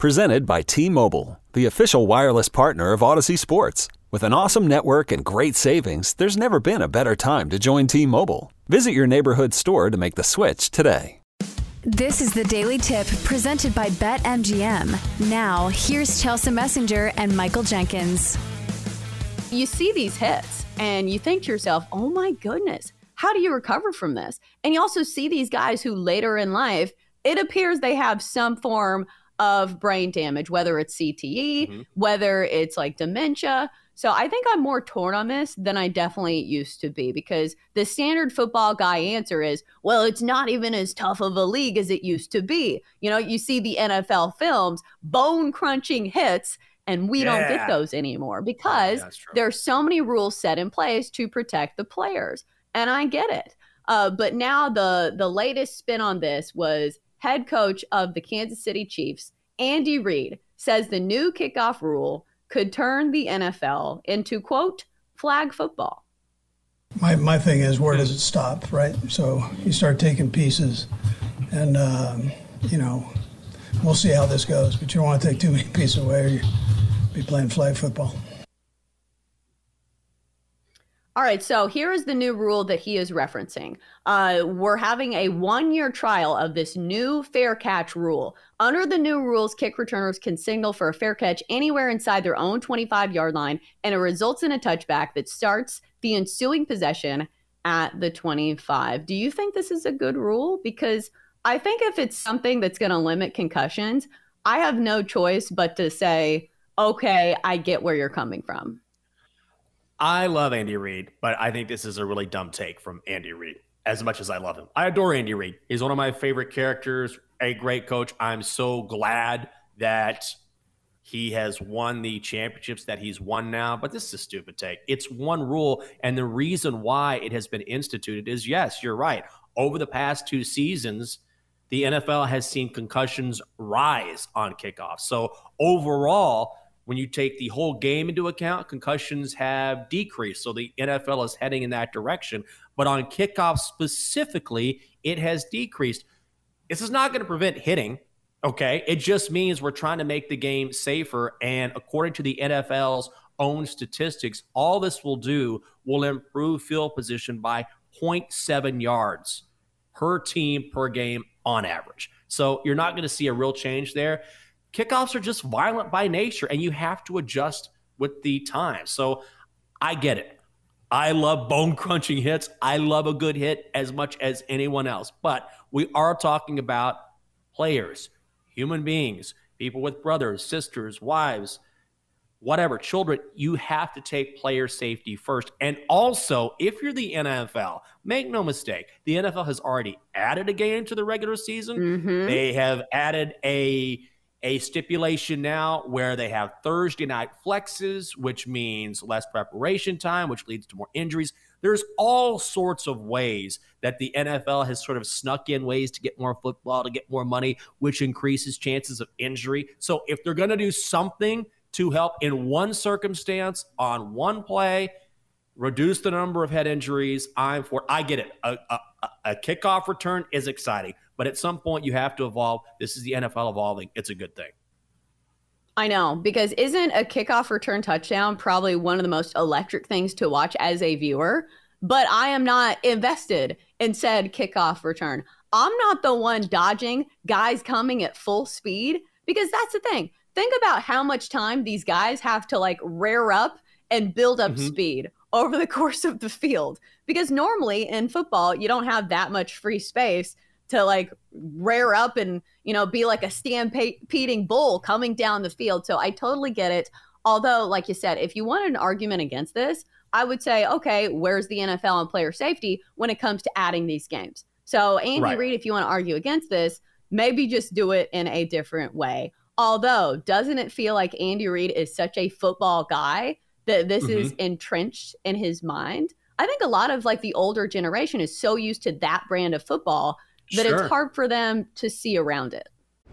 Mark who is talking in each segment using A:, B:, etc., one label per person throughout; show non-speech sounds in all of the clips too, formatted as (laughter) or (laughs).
A: Presented by T-Mobile, the official wireless partner of Audacy Sports. With an awesome network and great savings, there's never been a better time to join T-Mobile. Visit your neighborhood store to make the switch today.
B: This is the Daily Tip presented by BetMGM. Now, here's Chelsea Messenger and Michael Jenkins.
C: You see these hits and you think to yourself, oh my goodness, how do you recover from this? And you also see these guys who later in life, it appears they have some form of brain damage, whether it's CTE, mm-hmm. whether it's like dementia. So I think I'm more torn on this than I definitely used to be because the standard football guy answer is, well, it's not even as tough of a league as it used to be. You know, you see the NFL films, bone crunching hits, and we yeah. don't get those anymore because oh, there's so many rules set in place to protect the players. And I get it. Uh, but now the the latest spin on this was head coach of the Kansas City Chiefs, Andy Reid, says the new kickoff rule could turn the NFL into, quote, flag football.
D: My, my thing is, where does it stop, right? So you start taking pieces, and, um, you know, we'll see how this goes, but you don't want to take too many pieces away or you'll be playing flag football.
C: All right, so here is the new rule that he is referencing. Uh, we're having a one year trial of this new fair catch rule. Under the new rules, kick returners can signal for a fair catch anywhere inside their own 25 yard line, and it results in a touchback that starts the ensuing possession at the 25. Do you think this is a good rule? Because I think if it's something that's going to limit concussions, I have no choice but to say, okay, I get where you're coming from.
E: I love Andy Reid, but I think this is a really dumb take from Andy Reid. As much as I love him, I adore Andy Reid. He's one of my favorite characters. A great coach. I'm so glad that he has won the championships that he's won now. But this is a stupid take. It's one rule, and the reason why it has been instituted is yes, you're right. Over the past two seasons, the NFL has seen concussions rise on kickoffs. So overall, when you take the whole game into account, concussions have decreased. So the NFL is heading in that direction. But on kickoffs specifically, it has decreased. This is not going to prevent hitting. Okay. It just means we're trying to make the game safer. And according to the NFL's own statistics, all this will do will improve field position by 0.7 yards per team per game on average. So you're not going to see a real change there kickoffs are just violent by nature and you have to adjust with the time. So I get it. I love bone crunching hits. I love a good hit as much as anyone else. But we are talking about players, human beings, people with brothers, sisters, wives, whatever, children. You have to take player safety first. And also, if you're the NFL, make no mistake, the NFL has already added a game to the regular season. Mm-hmm. They have added a a stipulation now where they have Thursday night flexes, which means less preparation time, which leads to more injuries. There's all sorts of ways that the NFL has sort of snuck in ways to get more football, to get more money, which increases chances of injury. So if they're going to do something to help in one circumstance on one play, reduce the number of head injuries, I'm for. I get it. A, a, a kickoff return is exciting. But at some point, you have to evolve. This is the NFL evolving. It's a good thing.
C: I know, because isn't a kickoff return touchdown probably one of the most electric things to watch as a viewer? But I am not invested in said kickoff return. I'm not the one dodging guys coming at full speed because that's the thing. think about how much time these guys have to like rear up and build up mm-hmm. speed over the (laughs) course of the field. Because normally in football, you don't have that much free space to like rear up and, you know, be like a stampeding bull coming down the field. So I totally get it. Although, like you said, if you want an argument against this, I would say, okay, where's the NFL and player safety when it comes to adding these games? So, Andy right. Reid, if you want to argue against this, maybe just do it in a different way. Although, doesn't it feel like Andy Reid is such a football guy that this mm-hmm. is entrenched in his mind? I think a lot of like the older generation is so used to that brand of football that sure. it's hard for them to see around it.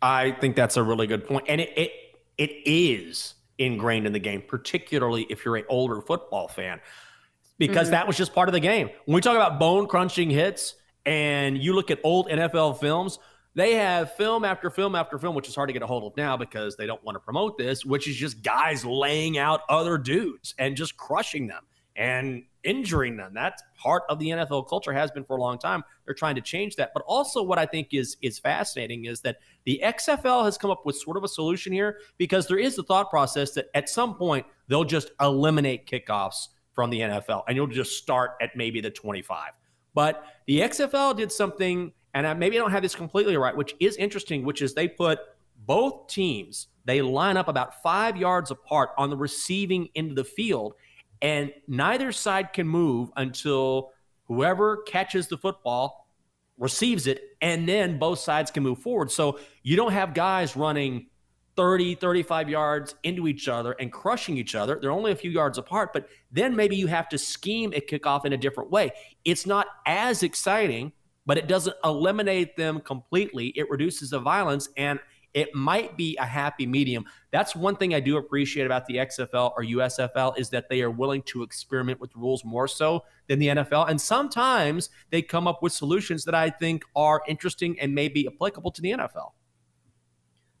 E: I think that's a really good point, and it it, it is ingrained in the game, particularly if you're an older football fan, because mm-hmm. that was just part of the game. When we talk about bone crunching hits, and you look at old NFL films, they have film after film after film, which is hard to get a hold of now because they don't want to promote this, which is just guys laying out other dudes and just crushing them and injuring them. That's part of the NFL culture has been for a long time. They're trying to change that. But also what I think is is fascinating is that the XFL has come up with sort of a solution here because there is the thought process that at some point they'll just eliminate kickoffs from the NFL and you'll just start at maybe the 25. But the XFL did something and I, maybe I don't have this completely right, which is interesting, which is they put both teams, they line up about 5 yards apart on the receiving end of the field and neither side can move until whoever catches the football receives it and then both sides can move forward. So you don't have guys running 30 35 yards into each other and crushing each other. They're only a few yards apart but then maybe you have to scheme a kickoff in a different way. It's not as exciting but it doesn't eliminate them completely. It reduces the violence and it might be a happy medium. That's one thing I do appreciate about the XFL or USFL is that they are willing to experiment with rules more so than the NFL. And sometimes they come up with solutions that I think are interesting and may be applicable to the NFL.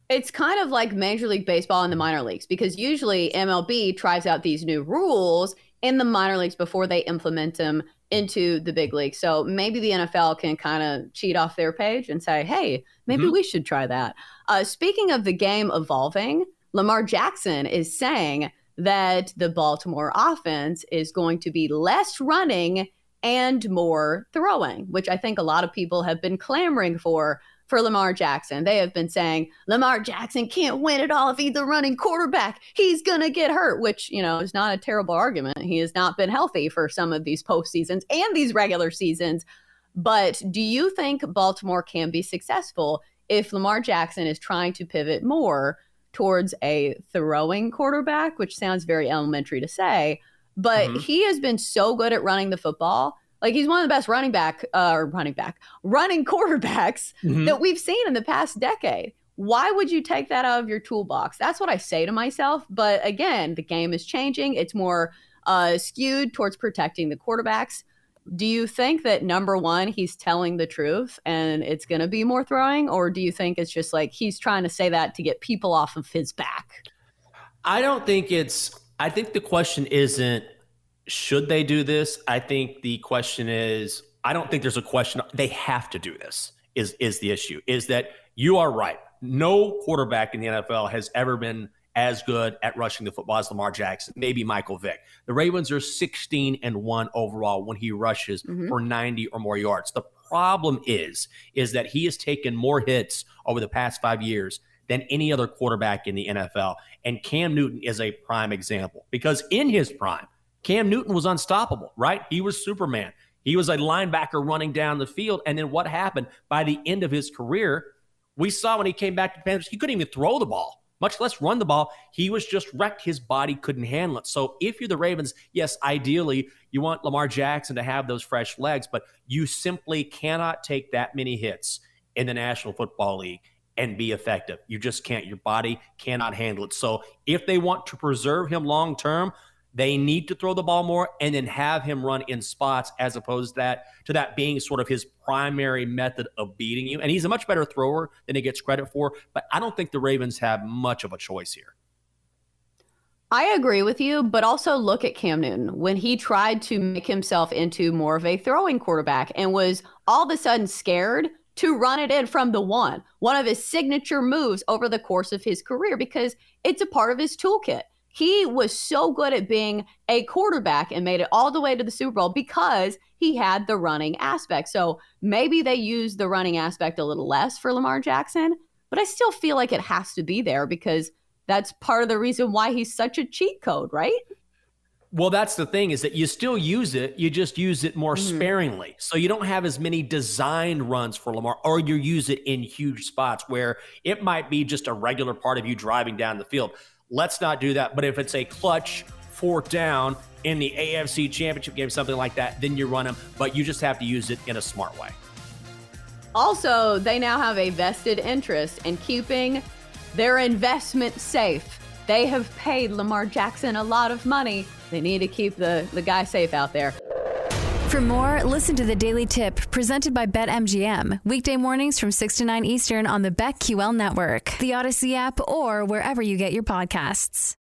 C: It's kind of like Major League Baseball and the minor leagues because usually MLB tries out these new rules in the minor leagues before they implement them into the big league. So maybe the NFL can kind of cheat off their page and say, hey, maybe mm-hmm. we should try that. Uh, speaking of the game evolving, Lamar Jackson is saying that the Baltimore offense is going to be less running and more throwing, which I think a lot of people have been clamoring for for Lamar Jackson. They have been saying Lamar Jackson can't win it all if he's the running quarterback. He's going to get hurt, which, you know, is not a terrible argument. He has not been healthy for some of these postseasons and these regular seasons. But do you think Baltimore can be successful if Lamar Jackson is trying to pivot more towards a throwing quarterback, which sounds very elementary to say, but mm-hmm. he has been so good at running the football like he's one of the best running back uh, or running back running (laughs) quarterbacks mm-hmm. that we've seen in the past decade. Why would you take that out of your toolbox? That's what I say to myself. But again, the game is changing. It's more uh, skewed towards protecting the quarterbacks. Do you think that number one, he's telling the truth and it's going to be more throwing? Or do you think it's just like he's trying to say that to get people off of his back?
E: I don't think it's, I think the question isn't should they do this? I think the question is I don't think there's a question they have to do this. Is is the issue? Is that you are right. No quarterback in the NFL has ever been as good at rushing the football as Lamar Jackson, maybe Michael Vick. The Ravens are 16 and 1 overall when he rushes mm-hmm. for 90 or more yards. The problem is is that he has taken more hits over the past 5 years than any other quarterback in the NFL. And Cam Newton is a prime example because in his prime, Cam Newton was unstoppable, right? He was Superman. He was a linebacker running down the field. And then what happened by the end of his career? We saw when he came back to the Panthers, he couldn't even throw the ball, much less run the ball. He was just wrecked. His body couldn't handle it. So if you're the Ravens, yes, ideally you want Lamar Jackson to have those fresh legs, but you simply cannot take that many hits in the National Football League and be effective. You just can't. Your body cannot handle it. So if they want to preserve him long term, they need to throw the ball more and then have him run in spots as opposed to that to that being sort of his primary method of beating you. And he's a much better thrower than he gets credit for, but I don't think the Ravens have much of a choice here.
C: I agree with you, but also look at Cam Newton when he tried to make himself into more of a throwing quarterback and was all of a sudden scared to run it in from the one, one of his signature moves over the course of his career because it's a part of his toolkit. He was so good at being a quarterback and made it all the way to the Super Bowl because he had the running aspect. So maybe they use the running aspect a little less for Lamar Jackson, but I still feel like it has to be there because that's part of the reason why he's such a cheat code, right?
E: Well, that's the thing is that you still use it, you just use it more mm-hmm. sparingly. So you don't have as many designed runs for Lamar, or you use it in huge spots where it might be just a regular part of you driving down the field. Let's not do that. But if it's a clutch fourth down in the AFC championship game, something like that, then you run them, but you just have to use it in a smart way.
C: Also, they now have a vested interest in keeping their investment safe. They have paid Lamar Jackson a lot of money they need to keep the, the guy safe out there.
B: For more, listen to the Daily Tip presented by BetMGM. Weekday mornings from 6 to 9 Eastern on the BetQL network, the Audacy app, or wherever you get your podcasts.